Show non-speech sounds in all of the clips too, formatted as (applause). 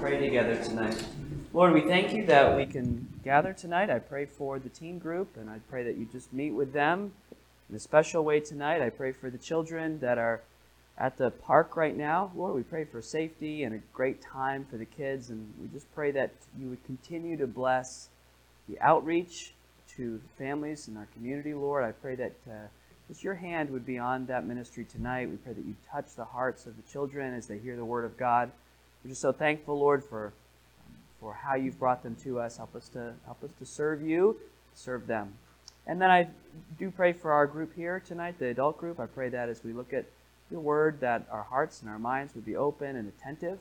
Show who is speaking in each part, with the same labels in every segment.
Speaker 1: pray together tonight. Lord, we thank you that we can gather tonight. I pray for the teen group, and I pray that you just meet with them in a special way tonight. I pray for the children that are at the park right now. Lord, we pray for safety and a great time for the kids, and we just pray that you would continue to bless the outreach to families in our community, Lord. I pray that uh, just your hand would be on that ministry tonight. We pray that you touch the hearts of the children as they hear the word of God. We're just so thankful, Lord, for for how you've brought them to us. Help us to help us to serve you, serve them. And then I do pray for our group here tonight, the adult group. I pray that as we look at your word, that our hearts and our minds would be open and attentive.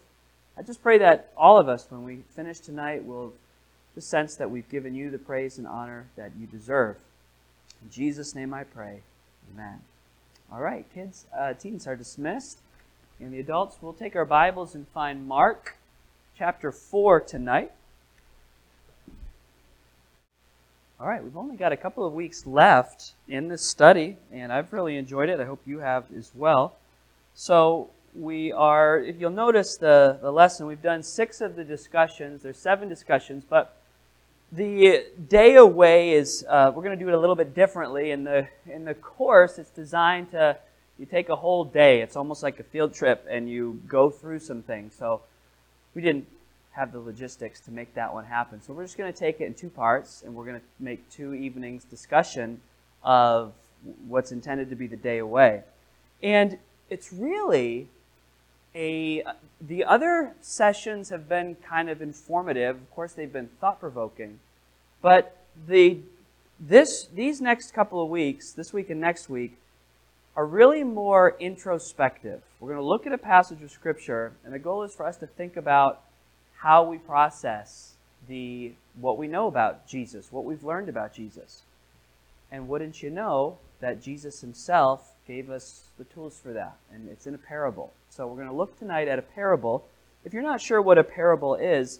Speaker 1: I just pray that all of us, when we finish tonight, will just sense that we've given you the praise and honor that you deserve. In Jesus' name I pray. Amen. All right, kids, uh, teens are dismissed. And the adults, we'll take our Bibles and find Mark chapter 4 tonight. All right, we've only got a couple of weeks left in this study, and I've really enjoyed it. I hope you have as well. So, we are, if you'll notice the, the lesson, we've done six of the discussions. There's seven discussions, but the day away is, uh, we're going to do it a little bit differently. In the, in the course, it's designed to you take a whole day. It's almost like a field trip, and you go through some things. So we didn't have the logistics to make that one happen. So we're just going to take it in two parts, and we're going to make two evenings discussion of what's intended to be the day away. And it's really a the other sessions have been kind of informative. Of course, they've been thought provoking, but the this these next couple of weeks, this week and next week, are really more introspective. We're going to look at a passage of Scripture, and the goal is for us to think about how we process the what we know about Jesus, what we've learned about Jesus. And wouldn't you know that Jesus himself gave us the tools for that, and it's in a parable. So we're going to look tonight at a parable. If you're not sure what a parable is,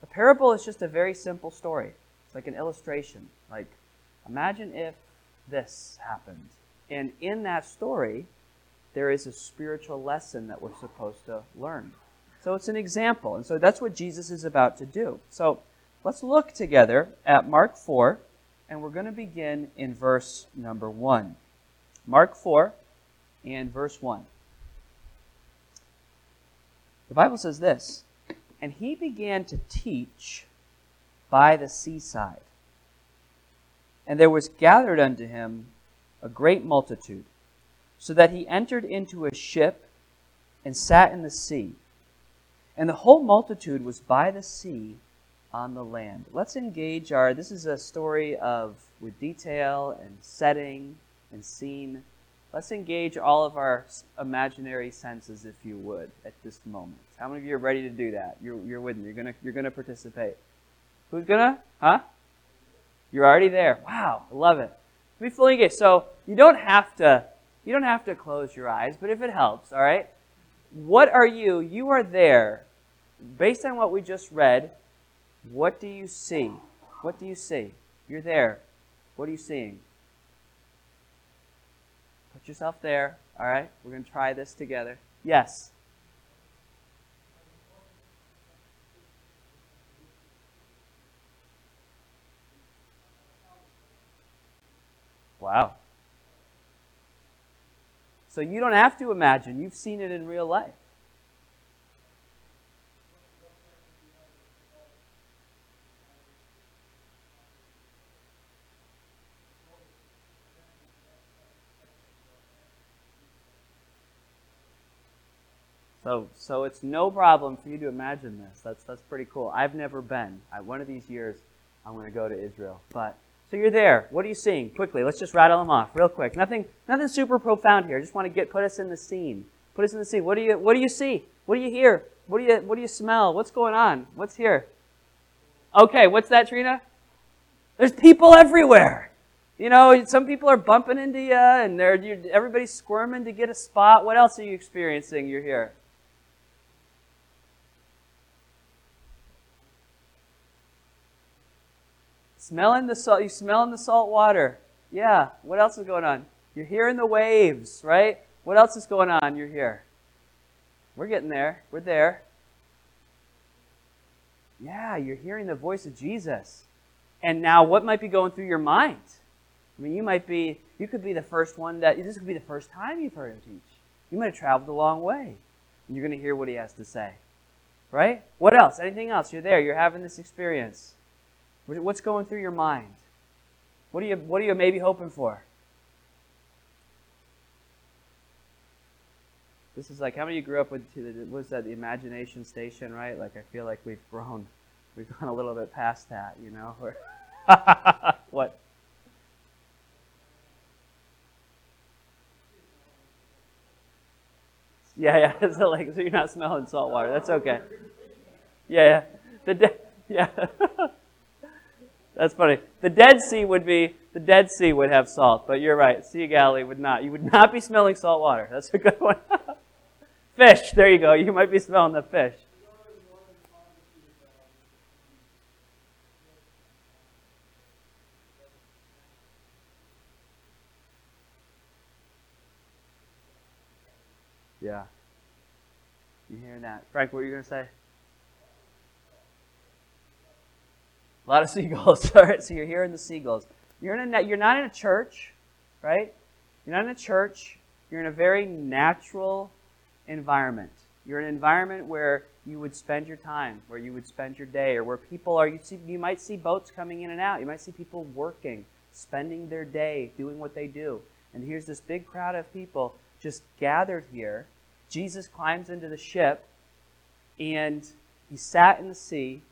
Speaker 1: a parable is just a very simple story. It's like an illustration. Like, imagine if this happened and in that story, there is a spiritual lesson that we're supposed to learn. So it's an example. And so that's what Jesus is about to do. So let's look together at Mark 4, and we're going to begin in verse number 1. Mark 4 and verse 1. The Bible says this And he began to teach by the seaside. And there was gathered unto him a great multitude, so that he entered into a ship and sat in the sea. And the whole multitude was by the sea on the land. Let's engage our this is a story of with detail and setting and scene. Let's engage all of our imaginary senses, if you would, at this moment. How many of you are ready to do that? You're, you're with me. You're gonna you're gonna participate. Who's gonna? Huh? You're already there. Wow, I love it be fully engaged. So you don't have to you don't have to close your eyes, but if it helps, all right? What are you? You are there. Based on what we just read, what do you see? What do you see? You're there. What are you seeing? Put yourself there. All right? We're going to try this together. Yes. Wow. So you don't have to imagine, you've seen it in real life. So, so it's no problem for you to imagine this. That's, that's pretty cool. I've never been. I, one of these years, I'm going to go to Israel. But so you're there. What are you seeing? Quickly, let's just rattle them off real quick. Nothing, nothing super profound here. I just want to get put us in the scene. Put us in the scene. What do you, what do you see? What do you hear? What do you, what do you smell? What's going on? What's here? Okay, what's that, Trina? There's people everywhere. You know, some people are bumping into you, and they're, everybody's squirming to get a spot. What else are you experiencing? You're here. Smelling the salt, you smelling the salt water. Yeah. What else is going on? You're hearing the waves, right? What else is going on? You're here. We're getting there. We're there. Yeah, you're hearing the voice of Jesus. And now what might be going through your mind? I mean, you might be, you could be the first one that, this could be the first time you've heard him teach. You might have traveled a long way. And you're going to hear what he has to say. Right? What else? Anything else? You're there. You're having this experience. What's going through your mind? What are you, what are you maybe hoping for? This is like how many grew up with the, was that the imagination station, right? Like I feel like we've grown, we've (laughs) gone a little bit past that, you know. (laughs) what? Yeah, yeah. (laughs) so like, so you're not smelling salt water. That's okay. Yeah, yeah. The de- yeah. That's funny. The Dead Sea would be the Dead Sea would have salt, but you're right. Sea of Galilee would not. You would not be smelling salt water. That's a good one. (laughs) fish. There you go. You might be smelling the fish. Yeah. You hearing that? Frank, what were you going to say? A lot of (laughs) seagulls. All right, so you're hearing the seagulls. You're, in a, you're not in a church, right? You're not in a church. You're in a very natural environment. You're in an environment where you would spend your time, where you would spend your day, or where people are. You, see, you might see boats coming in and out. You might see people working, spending their day doing what they do. And here's this big crowd of people just gathered here. Jesus climbs into the ship, and he sat in the sea,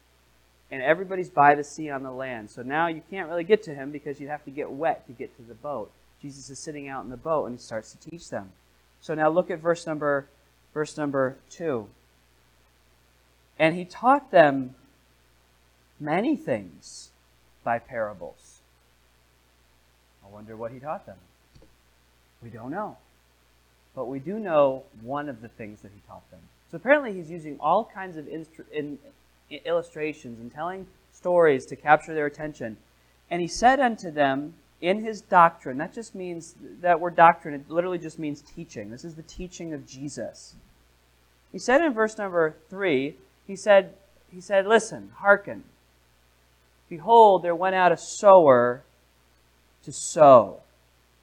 Speaker 1: and everybody's by the sea on the land. So now you can't really get to him because you'd have to get wet to get to the boat. Jesus is sitting out in the boat, and he starts to teach them. So now look at verse number verse number 2. And he taught them many things by parables. I wonder what he taught them. We don't know. But we do know one of the things that he taught them. So apparently he's using all kinds of instru- in, in illustrations and telling stories to capture their attention. And he said unto them in his doctrine, that just means that word doctrine, it literally just means teaching. This is the teaching of Jesus. He said in verse number three, he said, he said, Listen, hearken. Behold, there went out a sower to sow.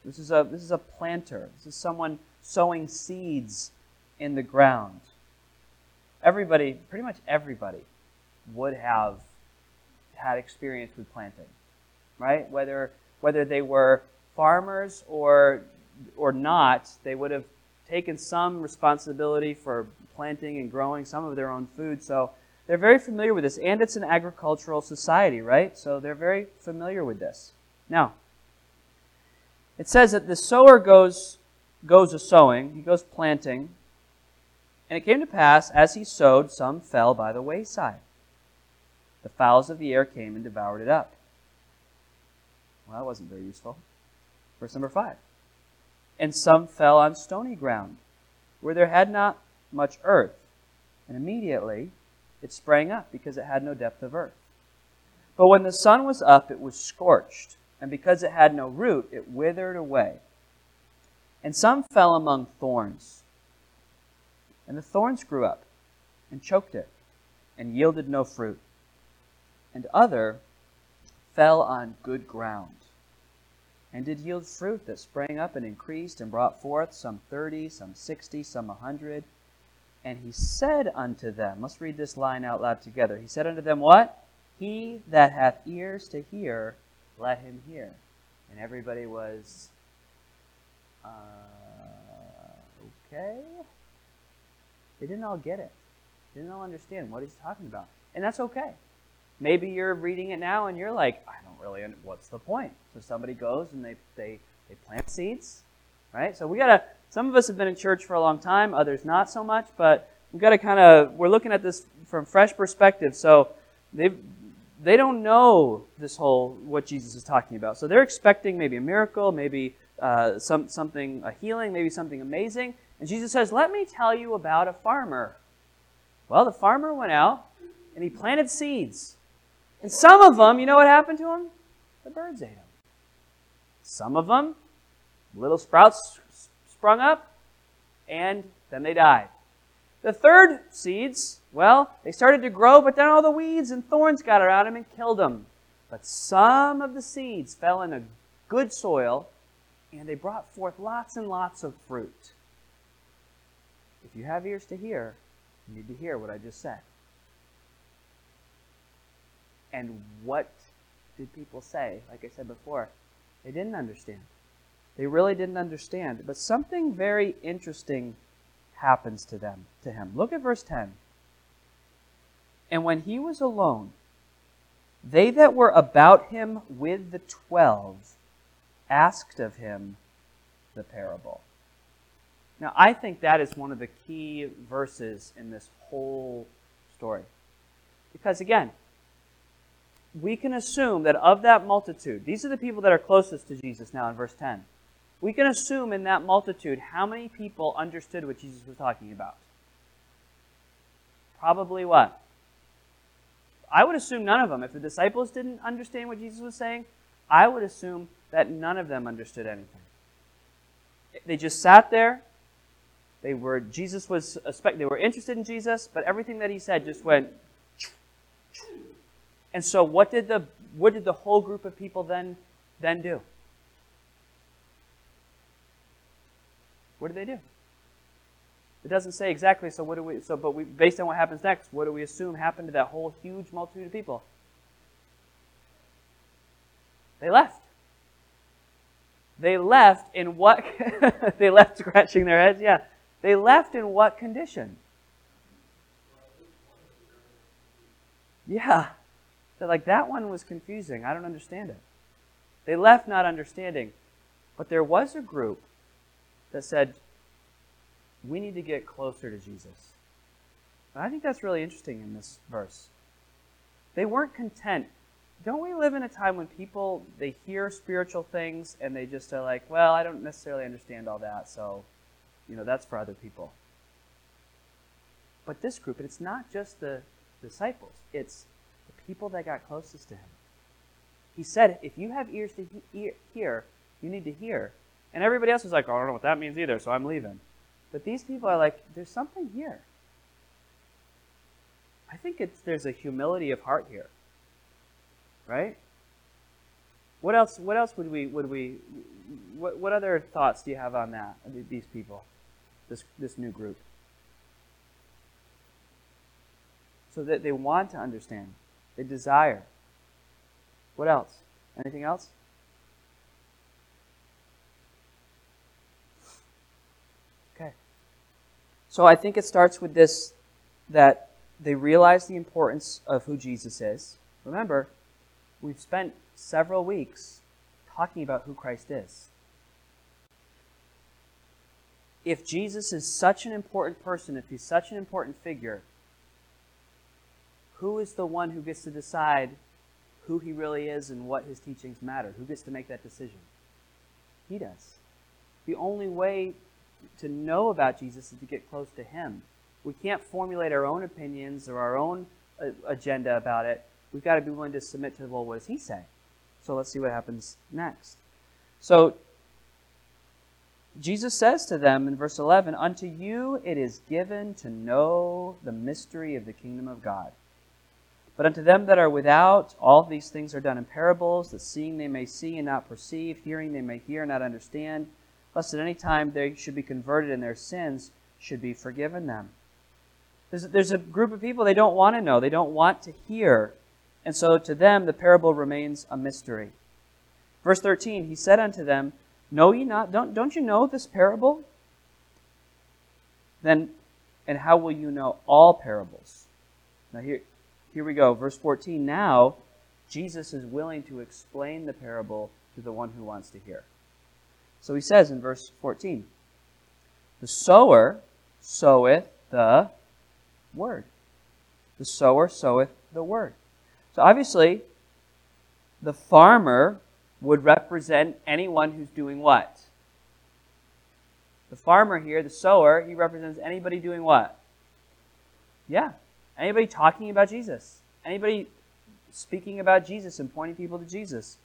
Speaker 1: This is a, this is a planter. This is someone sowing seeds in the ground. Everybody, pretty much everybody, would have had experience with planting, right? Whether whether they were farmers or or not, they would have taken some responsibility for planting and growing some of their own food. So they're very familiar with this. And it's an agricultural society, right? So they're very familiar with this. Now, it says that the sower goes, goes a sowing, he goes planting. And it came to pass, as he sowed, some fell by the wayside. The fowls of the air came and devoured it up. Well, that wasn't very useful. Verse number 5. And some fell on stony ground, where there had not much earth, and immediately it sprang up because it had no depth of earth. But when the sun was up, it was scorched, and because it had no root, it withered away. And some fell among thorns, and the thorns grew up and choked it, and yielded no fruit. And other fell on good ground, and did yield fruit that sprang up and increased and brought forth some thirty, some sixty, some a hundred. And he said unto them, let's read this line out loud together. He said unto them, What? He that hath ears to hear, let him hear. And everybody was, uh, okay. They didn't all get it. They didn't all understand what he's talking about. And that's okay. Maybe you're reading it now and you're like, I don't really, what's the point? So somebody goes and they, they, they plant seeds, right? So we got to some of us have been in church for a long time, others not so much, but we've got to kind of, we're looking at this from fresh perspective. So they they don't know this whole, what Jesus is talking about. So they're expecting maybe a miracle, maybe uh, some, something, a healing, maybe something amazing. And Jesus says, Let me tell you about a farmer. Well, the farmer went out and he planted seeds. And some of them, you know what happened to them? The birds ate them. Some of them, little sprouts sprung up, and then they died. The third seeds, Well, they started to grow, but then all the weeds and thorns got around them and killed them. But some of the seeds fell in a good soil, and they brought forth lots and lots of fruit. If you have ears to hear, you need to hear what I just said. And what did people say? Like I said before, they didn't understand. They really didn't understand. But something very interesting happens to them, to him. Look at verse 10. And when he was alone, they that were about him with the twelve asked of him the parable. Now, I think that is one of the key verses in this whole story. Because again, we can assume that of that multitude, these are the people that are closest to Jesus now in verse 10. We can assume in that multitude how many people understood what Jesus was talking about. Probably what? I would assume none of them. If the disciples didn't understand what Jesus was saying, I would assume that none of them understood anything. They just sat there. They were Jesus was they were interested in Jesus, but everything that he said just went and so what did the what did the whole group of people then then do? What did they do? It doesn't say exactly, so what do we so but we based on what happens next, what do we assume happened to that whole huge multitude of people? They left. They left in what (laughs) they left scratching their heads, yeah. They left in what condition? Yeah. They're like, that one was confusing. I don't understand it. They left not understanding. But there was a group that said, we need to get closer to Jesus. And I think that's really interesting in this verse. They weren't content. Don't we live in a time when people they hear spiritual things and they just are like, well, I don't necessarily understand all that, so you know, that's for other people. But this group, and it's not just the disciples, it's people that got closest to him. He said, if you have ears to he- hear, you need to hear. And everybody else was like, oh, I don't know what that means either, so I'm leaving. But these people are like, there's something here. I think it's there's a humility of heart here. Right? What else what else would we would we what, what other thoughts do you have on that? These people. This this new group. So that they want to understand. They desire. What else? Anything else? Okay. So I think it starts with this that they realize the importance of who Jesus is. Remember, we've spent several weeks talking about who Christ is. If Jesus is such an important person, if he's such an important figure, who is the one who gets to decide who he really is and what his teachings matter? Who gets to make that decision? He does. The only way to know about Jesus is to get close to him. We can't formulate our own opinions or our own uh, agenda about it. We've got to be willing to submit to, well, what does he say? So let's see what happens next. So Jesus says to them in verse 11, Unto you it is given to know the mystery of the kingdom of God but unto them that are without, all these things are done in parables, that seeing they may see and not perceive, hearing they may hear and not understand, lest at any time they should be converted and their sins should be forgiven them. There's, there's a group of people they don't want to know, they don't want to hear. And so to them the parable remains a mystery. Verse 13, he said unto them, Know ye not, don't, don't you know this parable? Then, and how will you know all parables? Now here, here we go, verse 14. Now, Jesus is willing to explain the parable to the one who wants to hear. So he says in verse 14 The sower soweth the word. The sower soweth the word. So obviously, the farmer would represent anyone who's doing what? The farmer here, the sower, he represents anybody doing what? Yeah, Anybody talking about Jesus? Anybody speaking about Jesus and pointing people to Jesus?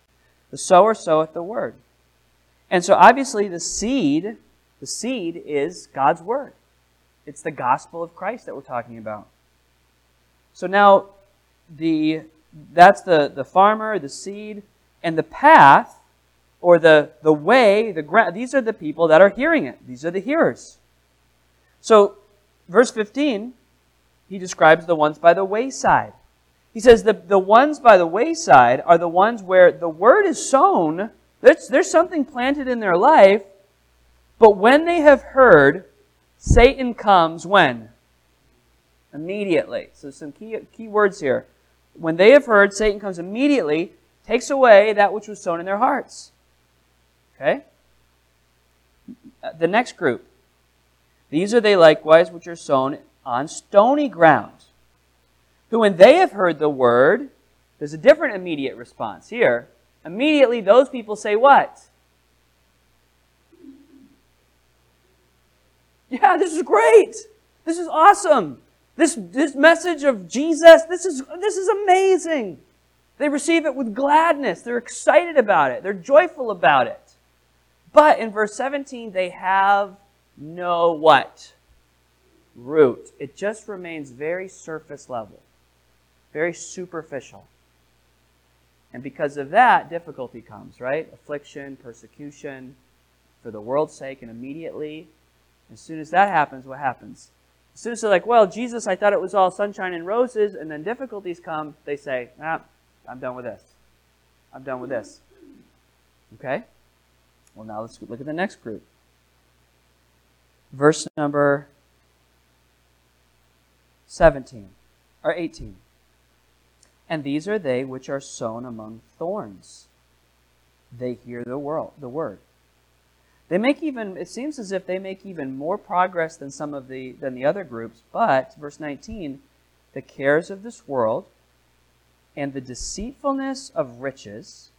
Speaker 1: The sower soweth the word. And so obviously the seed, the seed is God's word. It's the gospel of Christ that we're talking about. So now the that's the, the farmer, the seed, and the path, or the, the way, the ground, these are the people that are hearing it. These are the hearers. So, verse 15, he describes the ones by the wayside. He says the, the ones by the wayside are the ones where the word is sown, there's, there's something planted in their life, but when they have heard, Satan comes when? Immediately. So some key, key words here. When they have heard, Satan comes immediately, takes away that which was sown in their hearts. Okay? The next group. These are they likewise which are sown on stony ground, who when they have heard the word, there's a different immediate response here. Immediately, those people say what? Yeah, this is great. This is awesome. This, this message of Jesus, this is, this is amazing. They receive it with gladness. They're excited about it. They're joyful about it. But in verse 17, they have no what? Root. It just remains very surface level, very superficial. And because of that, difficulty comes, right? Affliction, persecution, for the world's sake, and immediately, as soon as that happens, what happens? As soon as they're like, well, Jesus, I thought it was all sunshine and roses, and then difficulties come, they say, ah, I'm done with this. I'm done with this. Okay? Well, now let's look at the next group. Verse number 17 or 18. And these are they which are sown among thorns. They hear the world, the word. They make even it seems as if they make even more progress than some of the than the other groups, but verse 19, the cares of this world and the deceitfulness of riches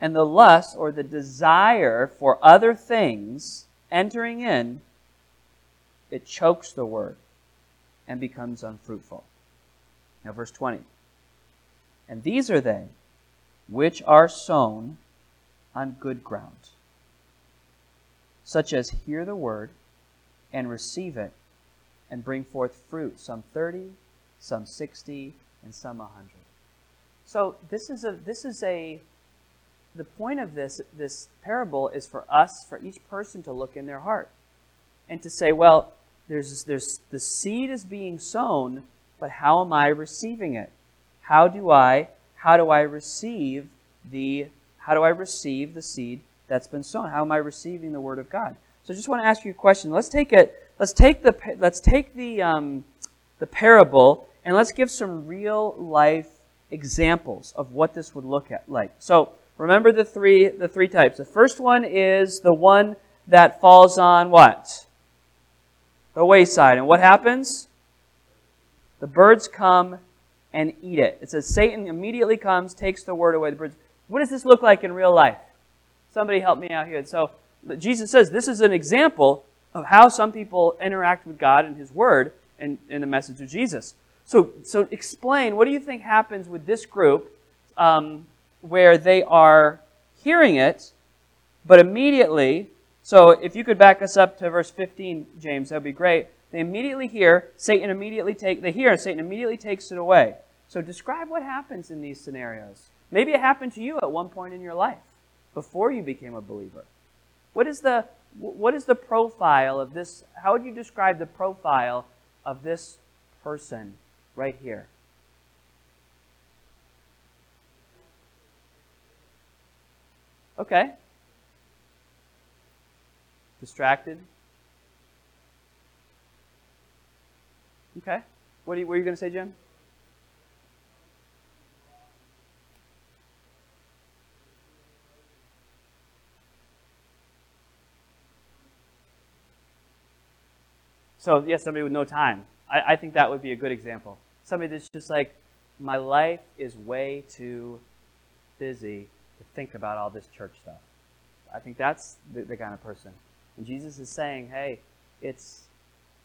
Speaker 1: and the lust or the desire for other things entering in, it chokes the word and becomes unfruitful. Now, verse 20. And these are they which are sown on good ground, such as hear the word and receive it and bring forth fruit, some 30, some 60, and some 100. So this is a this is a the point of this this parable is for us for each person to look in their heart and to say, well, there's there's the seed is being sown, but how am I receiving it? How do I how do I receive the how do I receive the seed that's been sown? How am I receiving the word of God? So I just want to ask you a question. Let's take it. Let's take the let's take the um, the parable and let's give some real life examples of what this would look at like. So remember the three the three types. The first one is the one that falls on what? The wayside. And what happens? The birds come and eat it. It says Satan immediately comes, takes the word away. The birds. What does this look like in real life? Somebody help me out here. So Jesus says this is an example of how some people interact with God and His Word and in the message of Jesus. So, so explain, what do you think happens with this group um, where they are hearing it, but immediately, so if you could back us up to verse 15, James, that would be great. They immediately hear, Satan immediately take, they hear, and Satan immediately takes it away. So describe what happens in these scenarios. Maybe it happened to you at one point in your life before you became a believer. What is the what is the profile of this? How would you describe the profile of this person right here. Okay. Distracted. Okay. What, you, you going to say, Jim? So, yes, somebody with no time. I, I think that would be a good example somebody that's just like, my life is way too busy to think about all this church stuff. I think that's the, the kind of person. And Jesus is saying, hey, it's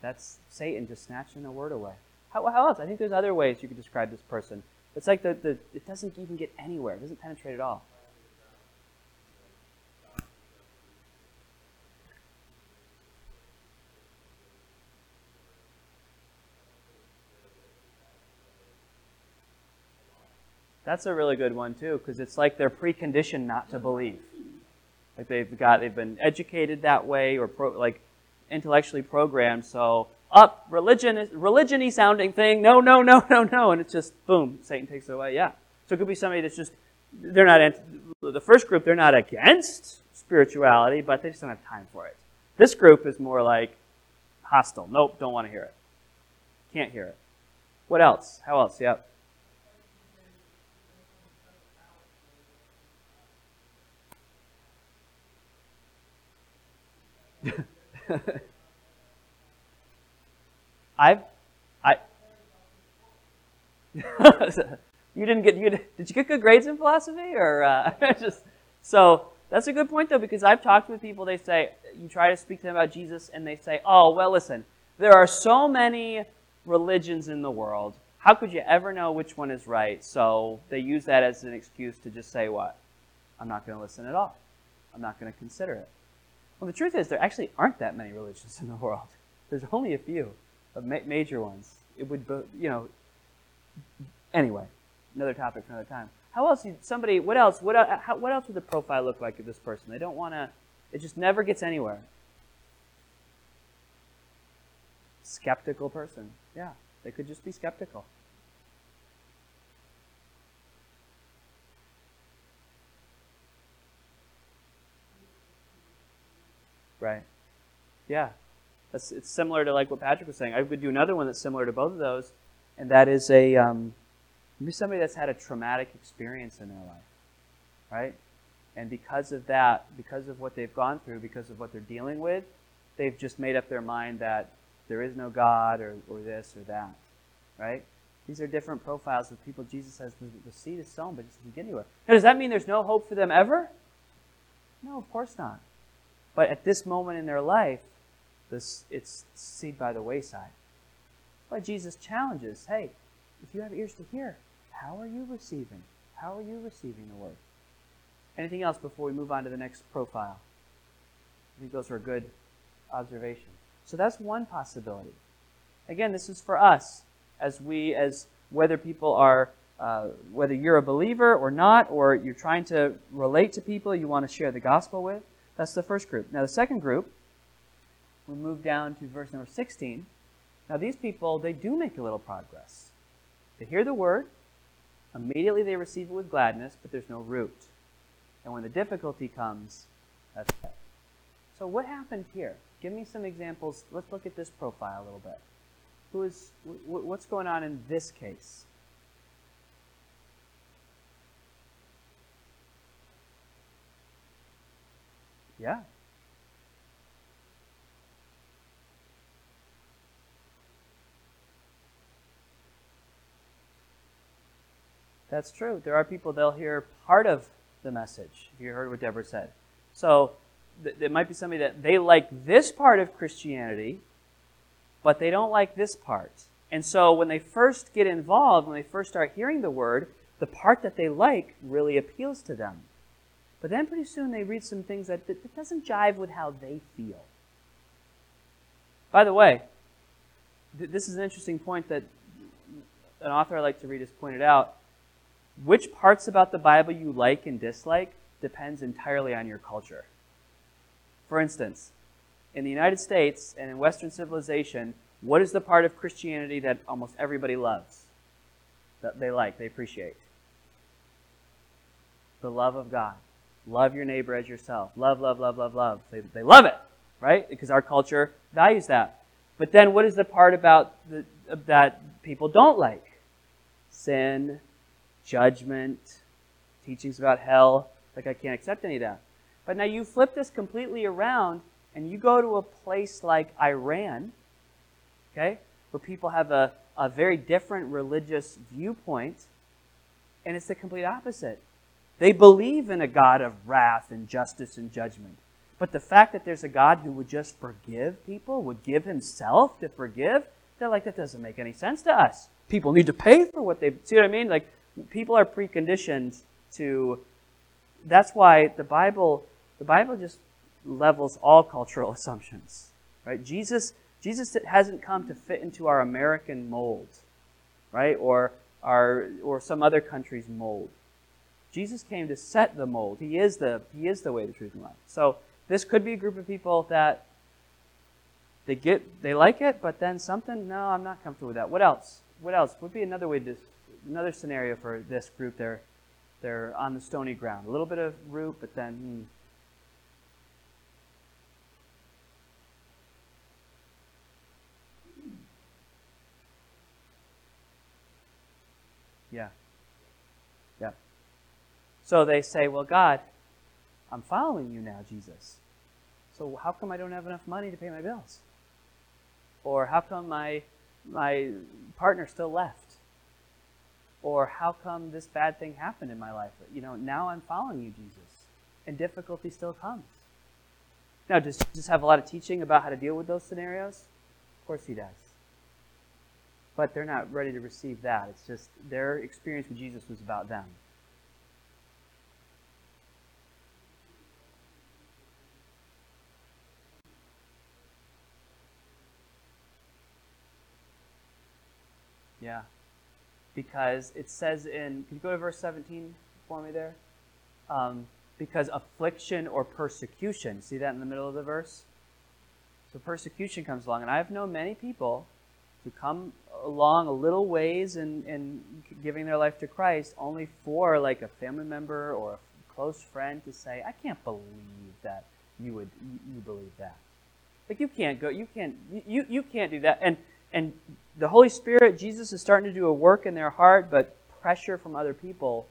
Speaker 1: that's Satan just snatching the word away. How, how else? I think there's other ways you could describe this person. It's like the, the it doesn't even get anywhere. It doesn't penetrate at all. That's a really good one too, because it's like they're preconditioned not to believe. Like they've got, they've been educated that way or pro, like intellectually programmed. So up religion, religion-y sounding thing. No, no, no, no, no, and it's just boom, Satan takes it away. Yeah. So it could be somebody that's just they're not the first group. They're not against spirituality, but they just don't have time for it. This group is more like hostile. Nope, don't want to hear it. Can't hear it. What else? How else? Yep. (laughs) I've, I. (laughs) you didn't get you did you get good grades in philosophy or uh, (laughs) just so that's a good point though because I've talked with people. They say you try to speak to them about Jesus and they say, "Oh well, listen, there are so many religions in the world. How could you ever know which one is right?" So they use that as an excuse to just say, "What? I'm not going to listen at all. I'm not going to consider it." Well, the truth is, there actually aren't that many religions in the world. There's only a few, of ma- major ones. It would, you know. Anyway, another topic for another time. How else? Somebody? What else? What? Uh, how, what else would the profile look like of this person? They don't want to. It just never gets anywhere. Skeptical person. Yeah, they could just be skeptical. Right. Yeah. That's, it's similar to like what Patrick was saying. I could do another one that's similar to both of those, and that is a um, maybe somebody that's had a traumatic experience in their life, right? And because of that, because of what they've gone through, because of what they're dealing with, they've just made up their mind that there is no God or, or this or that, right? These are different profiles of people Jesus says the, the seed is sown, but it doesn't get anywhere. Now, does that mean there's no hope for them ever? No, of course not. But at this moment in their life, this, it's seed by the wayside. That's why Jesus challenges hey, if you have ears to hear, how are you receiving? How are you receiving the word? Anything else before we move on to the next profile? I think those are good observations. So that's one possibility. Again, this is for us as we, as whether people are, uh, whether you're a believer or not, or you're trying to relate to people you want to share the gospel with. That's the first group. Now, the second group, we move down to verse number 16. Now, these people, they do make a little progress. They hear the word, immediately they receive it with gladness, but there's no root. And when the difficulty comes, that's it. So, what happened here? Give me some examples. Let's look at this profile a little bit. Who is, what's going on in this case? Yeah. That's true. There are people, they'll hear part of the message, if you heard what Deborah said. So th- there might be somebody that they like this part of Christianity, but they don't like this part. And so when they first get involved, when they first start hearing the word, the part that they like really appeals to them. But then pretty soon they read some things that, that, doesn't jive with how they feel. By the way, th- this is an interesting point that an author I like to read has pointed out. Which parts about the Bible you like and dislike depends entirely on your culture. For instance, in the United States and in Western civilization, what is the part of Christianity that almost everybody loves? That they like, they appreciate? The love of God. Love your neighbor as yourself. Love, love, love, love, love. They, they love it, right? Because our culture values that. But then what is the part about the, that people don't like? Sin, judgment, teachings about hell. Like, I can't accept any of that. But now you flip this completely around and you go to a place like Iran, okay, where people have a, a very different religious viewpoint, and it's the complete opposite. They believe in a God of wrath and justice and judgment. But the fact that there's a God who would just forgive people, would give himself to forgive, they're like, that doesn't make any sense to us. People need to pay for what they see what I mean? Like people are preconditioned to that's why the Bible the Bible just levels all cultural (laughs) assumptions. Right? Jesus Jesus hasn't come to fit into our American mold, right? Or our or some other country's mold. Jesus came to set the mold. He is the he is the way, the truth, and life. So this could be a group of people that they get they like it, but then something no, I'm not comfortable with that. What else? What else would be another way to another scenario for this group? They're they're on the stony ground. A little bit of root, but then hmm, So they say, Well, God, I'm following you now, Jesus. So how come I don't have enough money to pay my bills? Or how come my my partner still left? Or how come this bad thing happened in my life? You know, now I'm following you, Jesus, and difficulty still comes. Now, does Jesus have a lot of teaching about how to deal with those scenarios? Of course he does. But they're not ready to receive that. It's just their experience with Jesus was about them. Yeah. Because it says in, can you go to verse 17 for me there? Um, because affliction or persecution, see that in the middle of the verse? So persecution comes along. And I've known many people who come along a little ways in, in giving their life to Christ only for like a family member or a close friend to say, I can't believe that you would you believe that. Like you can't go you can't you, you can't do that. And and the Holy Spirit, Jesus is starting to do a work in their heart, but pressure from other people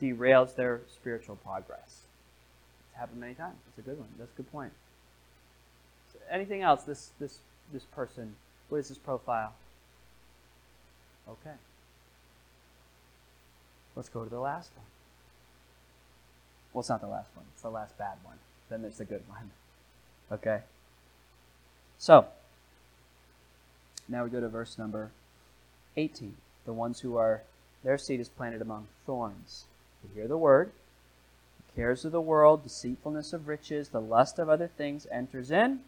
Speaker 1: derails their spiritual progress. It's happened many times. It's a good one. That's a good point. So anything else? This this this person. What is his profile? Okay. Let's go to the last one. Well, it's not the last one. It's the last bad one. Then there's the good one. (laughs) Okay. So, now we go to verse number 18. The ones who are, their seed is planted among thorns. They hear the word, the cares of the world, deceitfulness of riches, the lust of other things enters in,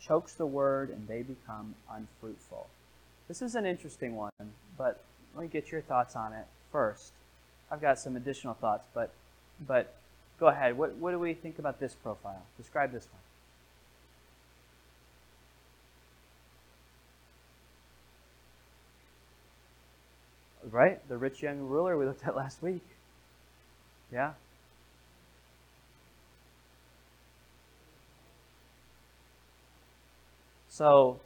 Speaker 1: chokes the word, and they become unfruitful. This is an interesting one, but let me get your thoughts on it first. I've got some additional thoughts, but but go ahead. What what do we think about this profile? Describe this one. Right? The rich young ruler we looked at (laughs) last week. Yeah. So,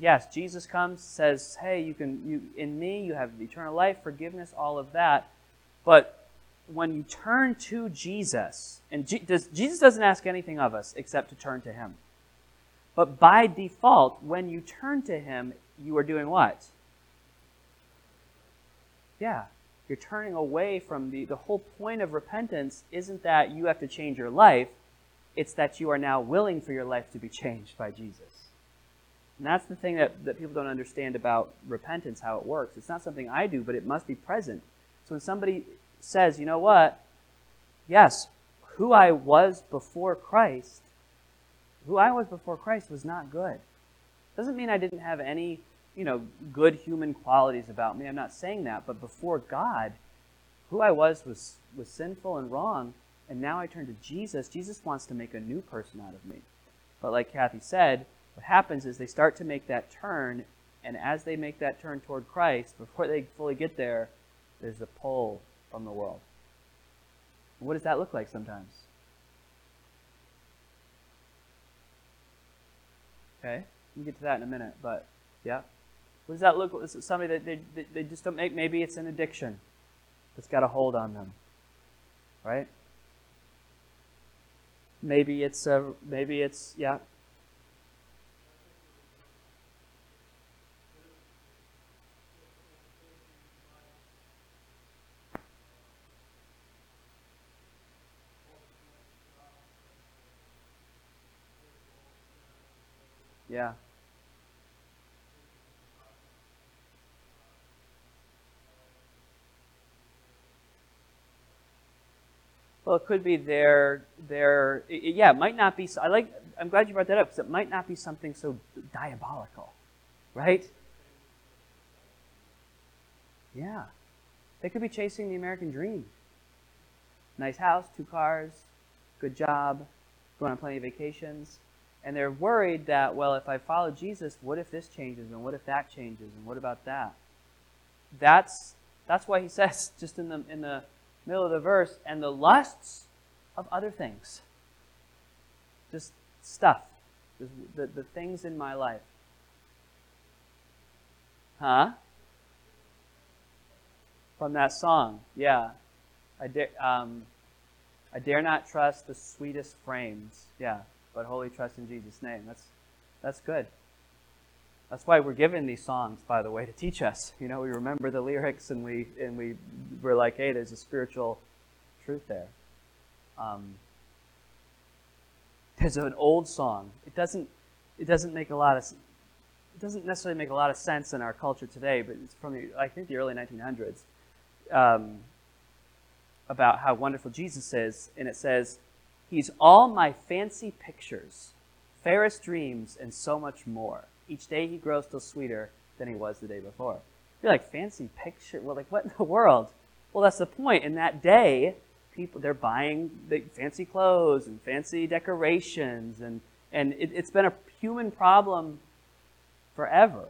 Speaker 1: yes, Jesus comes, says, "Hey, you can you in me you have eternal life, forgiveness, all of that." But when you turn to Jesus, and G- does, Jesus doesn't ask anything of us except to turn to Him. But by default, when you turn to Him, you are doing what? Yeah. You're turning away from the, the whole point of repentance isn't that you have to change your life, it's that you are now willing for your life to be changed by Jesus. And that's the thing that, that people don't understand about repentance, how it works. It's not something I do, but it must be present. So when somebody says, you know what? Yes, who I was before Christ, who I was before Christ was not good. Doesn't mean I didn't have any you know, good human qualities about me. I'm not saying that, but before God, who I was was was sinful and wrong, and now I turn to Jesus. Jesus wants to make a new person out of me. But like Kathy said, what happens is they start to make that turn, and as they make that turn toward Christ, before they fully get there, there's a pull from the world. What does that look like sometimes? Okay, we'll get to that in a minute, but yeah. What does that look like? Somebody that they, they, they just don't make? Maybe it's an addiction that's got a hold on them, right? Maybe it's a, maybe it's yeah. Yeah. Well, it could be their their yeah. It might not be. I like. I'm glad you brought that up because it might not be something so diabolical, right? Yeah. They could be chasing the American dream. Nice house, two cars, good job, going on plenty of vacations. And they're worried that, well, if I follow Jesus, what if this changes? And what if that changes? And what about that? That's, that's why he (laughs) says, just in the, in the middle of the verse, and the lusts of other things. Just stuff. The, the things in my life. Huh? From that song, yeah. I dare, um, I dare not trust the sweetest frames, yeah, but wholly trust in Jesus' name. That's, that's good. That's why we're given these songs, by the way, to teach us. You know, we remember the lyrics and we and we we're like, hey, there's a spiritual truth there. Um, there's an old song. It doesn't it doesn't make a lot of it doesn't necessarily make a lot of sense in our culture today, but it's from the, I think the early 1900s um, about how wonderful Jesus is, and it says, "He's all my fancy pictures, fairest dreams, and so much more." Each day he grows still sweeter than he was the day before. You're like, fancy picture? Well, like, what in the world? Well, that's the point. In that day, people, they're buying fancy clothes and fancy decorations, and, and it, it's been a human problem forever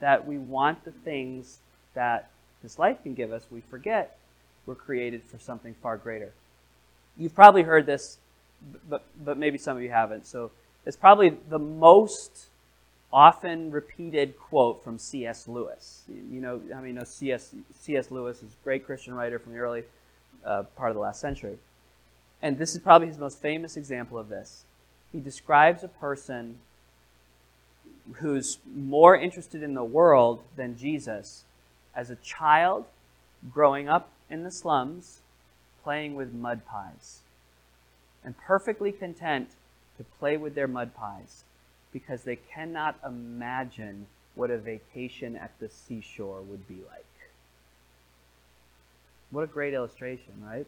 Speaker 1: that we want the things that this life can give us. We forget we're created for something far greater. You've probably heard this, but, but maybe some of you haven't. So it's probably the most often repeated quote from C.S. Lewis. You know, I mean, C.S. C.S. Lewis is a great Christian writer from the early uh, part of the last century. And this is probably his most famous example of this. He describes a person who's more interested in the world than Jesus as a child growing up in the slums playing with mud pies and perfectly content to play with their mud pies because they cannot imagine what a vacation at the seashore would be like. What a great illustration, right?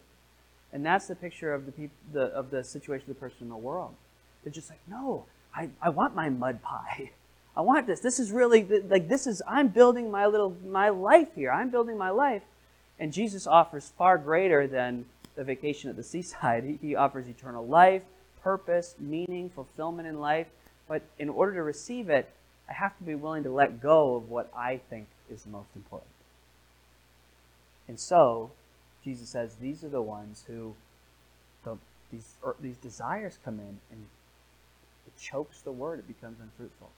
Speaker 1: And that's the picture of the, peop- the, of the situation of the person in the world. They're just like, no, I, I want my mud pie. (laughs) I want this. This is really like this is I'm building my little my life here. I'm building my life. And Jesus offers far greater than the vacation at the (laughs) seaside. He, he offers eternal life, purpose, meaning, fulfillment in life. But in order to receive it, I have to be willing to let go of what I think is most important. And so, Jesus says, these are the ones who the, these, these desires come in and it chokes the word, it becomes unfruitful.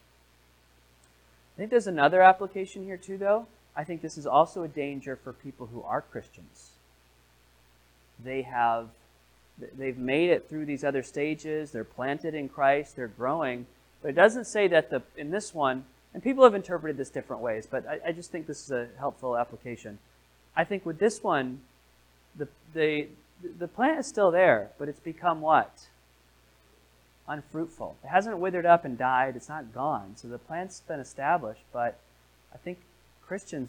Speaker 1: I think there's another application here, too, though. I think this is also a danger for people who are Christians. They have they've made it through these other stages, they're planted in Christ, they're growing, but it doesn't say that the in this one, and people have interpreted this different ways, but I, I just think this is a helpful application. I think with this one, the, the, the plant is still there, but it's become what? Unfruitful. It hasn't withered up and died. It's not gone. So the plant's been established, but I think Christians,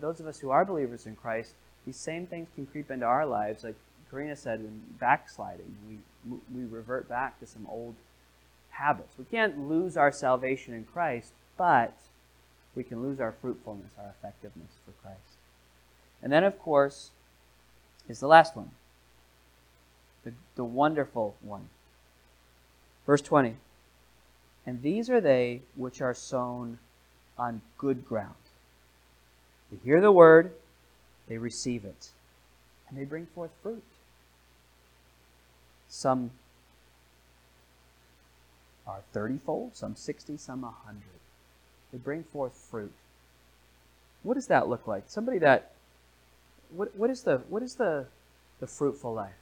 Speaker 1: those of us who are believers in Christ, these same things can creep into our lives. Like Karina said, in backsliding, we, we revert back to some old habits. We can't lose our salvation in Christ, but we can lose our fruitfulness, our effectiveness for Christ. And then, of course, is the last one the, the wonderful one. Verse 20. And these are they which are sown on good ground. They hear the word, they receive it, and they bring forth fruit. Some are 30 fold, some 60, some 100. They bring forth fruit. What does that look like? Somebody that what what is the what is the the fruitful life?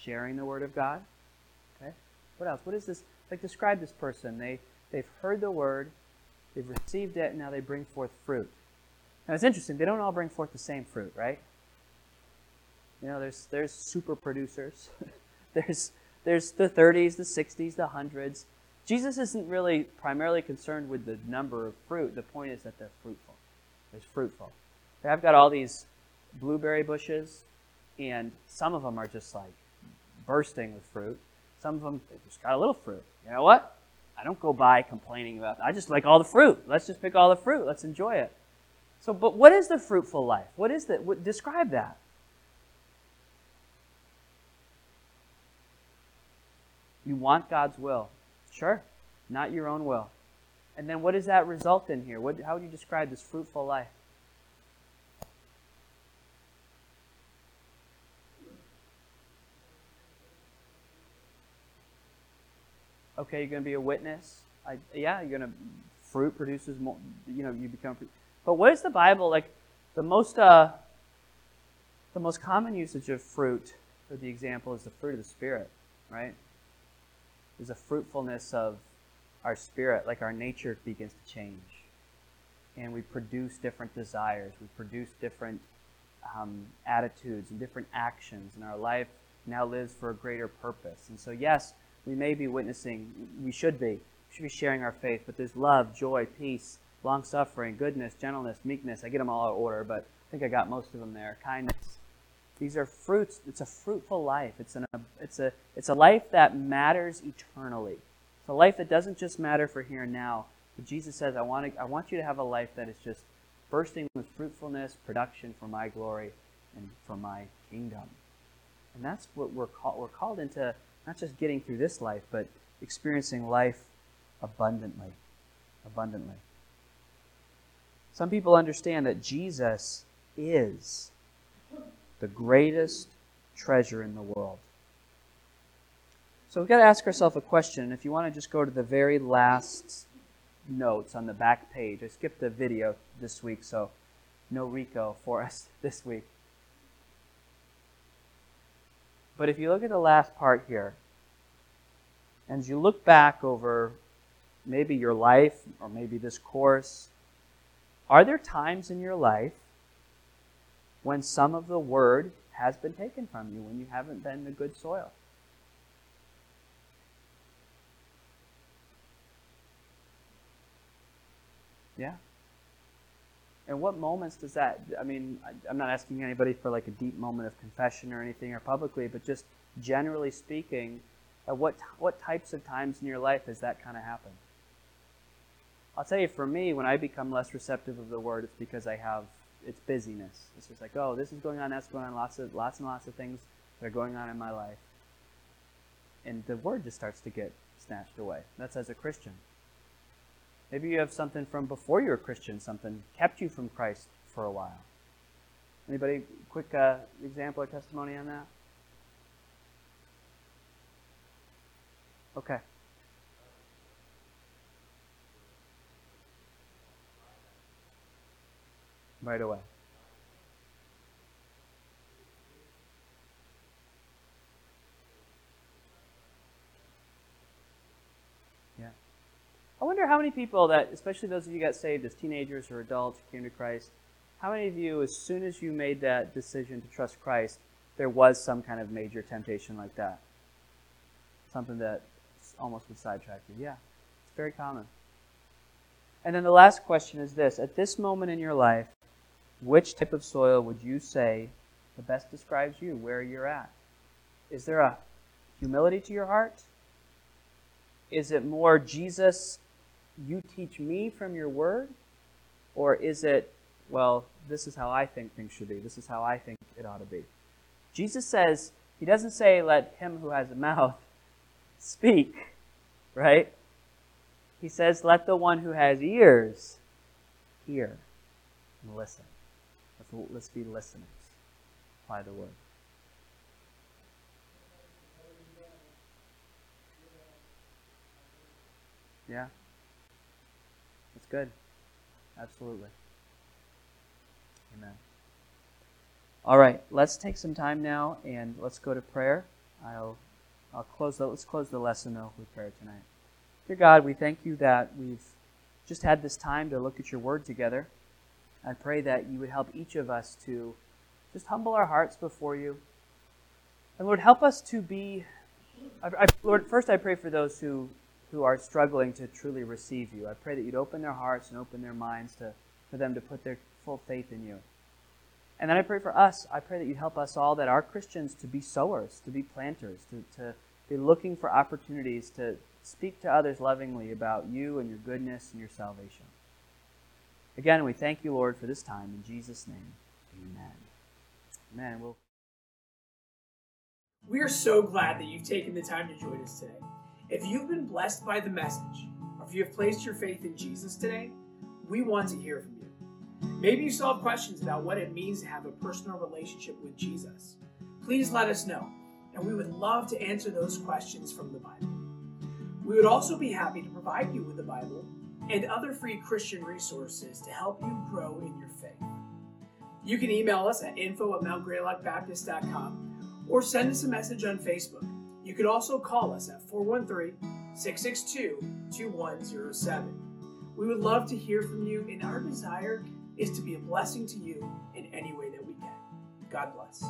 Speaker 1: Sharing the word of God. Okay? What else? What is this? Like describe this person. They they've heard the word, they've received it, and now they bring forth fruit. Now it's interesting, they don't all bring forth the same fruit, right? You know, there's there's super producers. (laughs) there's there's the 30s, the 60s, the 100s. Jesus isn't really primarily concerned with the number of fruit. The point is that they're fruitful. They're fruitful. I've got all these blueberry bushes, and some of them are just like bursting with fruit. Some of them just got a little fruit. You know what? I don't go by complaining about. I just like all the fruit. Let's just pick all the fruit. Let's enjoy it. So, but what is the fruitful life? What is that? Describe that. You want God's will. Sure. Not your own will. And then what does that result in here? What, how would you describe this fruitful life? Okay, you're going to be a witness. I, yeah, you're going to fruit produces more. You know, you become. But what is the Bible like? The most uh, the most common usage of fruit, for the example, is the fruit of the spirit, right? There's a fruitfulness of our spirit, like our nature begins to change, and we produce different desires. We produce different um, attitudes and different actions, and our life now lives for a greater purpose. And so, yes, we may be witnessing, we should be, we should be sharing our faith, but there's love, joy, peace, long suffering, goodness, gentleness, meekness. I get them all out of order, but I think I got most of them there. Kindness. These are fruits. It's a fruitful life. It's, an, it's, a, it's a life that matters eternally. It's a life that doesn't just matter for here and now. But Jesus says, I want, to, I want you to have a life that is just bursting with fruitfulness, production for my glory, and for my kingdom. And that's what we're called. We're called into not just getting through this life, but experiencing life abundantly. Abundantly. Some people understand that Jesus is the greatest treasure in the world. So we've got to ask ourselves a question. If you want to just go to the very last notes on the back page, I skipped the video this week, so no Rico for (laughs) us this week. But if you look at the last part here, and as you look back over maybe your life or maybe this course, are there times in your life when some of the word has been taken from you, when you haven't been the good soil? Yeah. And what moments does that? I mean, I'm not asking anybody for like a deep moment of confession or anything or publicly, but just generally speaking, at what what types of times in your life has that kind of happened? I'll tell you, for me, when I become less receptive of the word, it's because I have it's busyness. It's just like, oh, this is going on, that's going on, lots of lots and lots of things that are going on in my life, and the word just starts to get snatched away. That's as a Christian. Maybe you have something from before you were a Christian, something kept you from Christ for a while. Anybody, quick uh, example or testimony on that? Okay. Right away. Yeah. I wonder how many people that, especially those of you got saved as teenagers or adults came to Christ, how many of you, as soon as you made that decision to trust Christ, there was some kind of major temptation like that? Something that almost would sidetrack you. Yeah, it's very common. And then the last question is this At this moment in your life, which type of soil would you say the best describes you, where you're at? Is there a humility to your heart? Is it more Jesus you teach me from your word? Or is it, well, this is how I think things should be. This is how I think it ought to be. Jesus says, He doesn't say, let him who has a (laughs) mouth speak, right? He says, let the one who has ears hear and listen. Let's, be listeners. by the word. Yeah. That's good. Absolutely. Amen. All right, let's take some time now and let's go to prayer. I'll I'll close the, let's close the lesson though with prayer tonight. Dear God, we thank you that we've just had this time to look at your word together. I pray that you would help each of us to just humble our hearts before you. And Lord, help us to be I, I, Lord, first I pray for those who who are struggling to truly receive you. I pray that you'd open their hearts and open their minds to, for them to put their full faith in you. And then I pray for us. I pray that you'd help us all that are Christians to be sowers, to be planters, to, to be looking for opportunities to, speak to others lovingly about you and your goodness and your salvation. Again, we thank you, Lord, for this time. In Jesus' name, amen. Amen. We'll
Speaker 2: we are so glad that you've taken the time to join us today. If you've been blessed by the message, or if you have placed your faith in Jesus today, we want to hear from you. Maybe you still have questions about what it means to have a personal relationship with Jesus. Please let us know, and we would love to answer those questions from the Bible. We would also be happy to provide you with the Bible and other free Christian resources to help you grow in your faith. You can email us at info at mountgreylockbaptist.com or send us a message on Facebook. You could also call us at 413 662 2107. We would love to hear from you, and our desire is to be a blessing to you in any way that we can. God bless.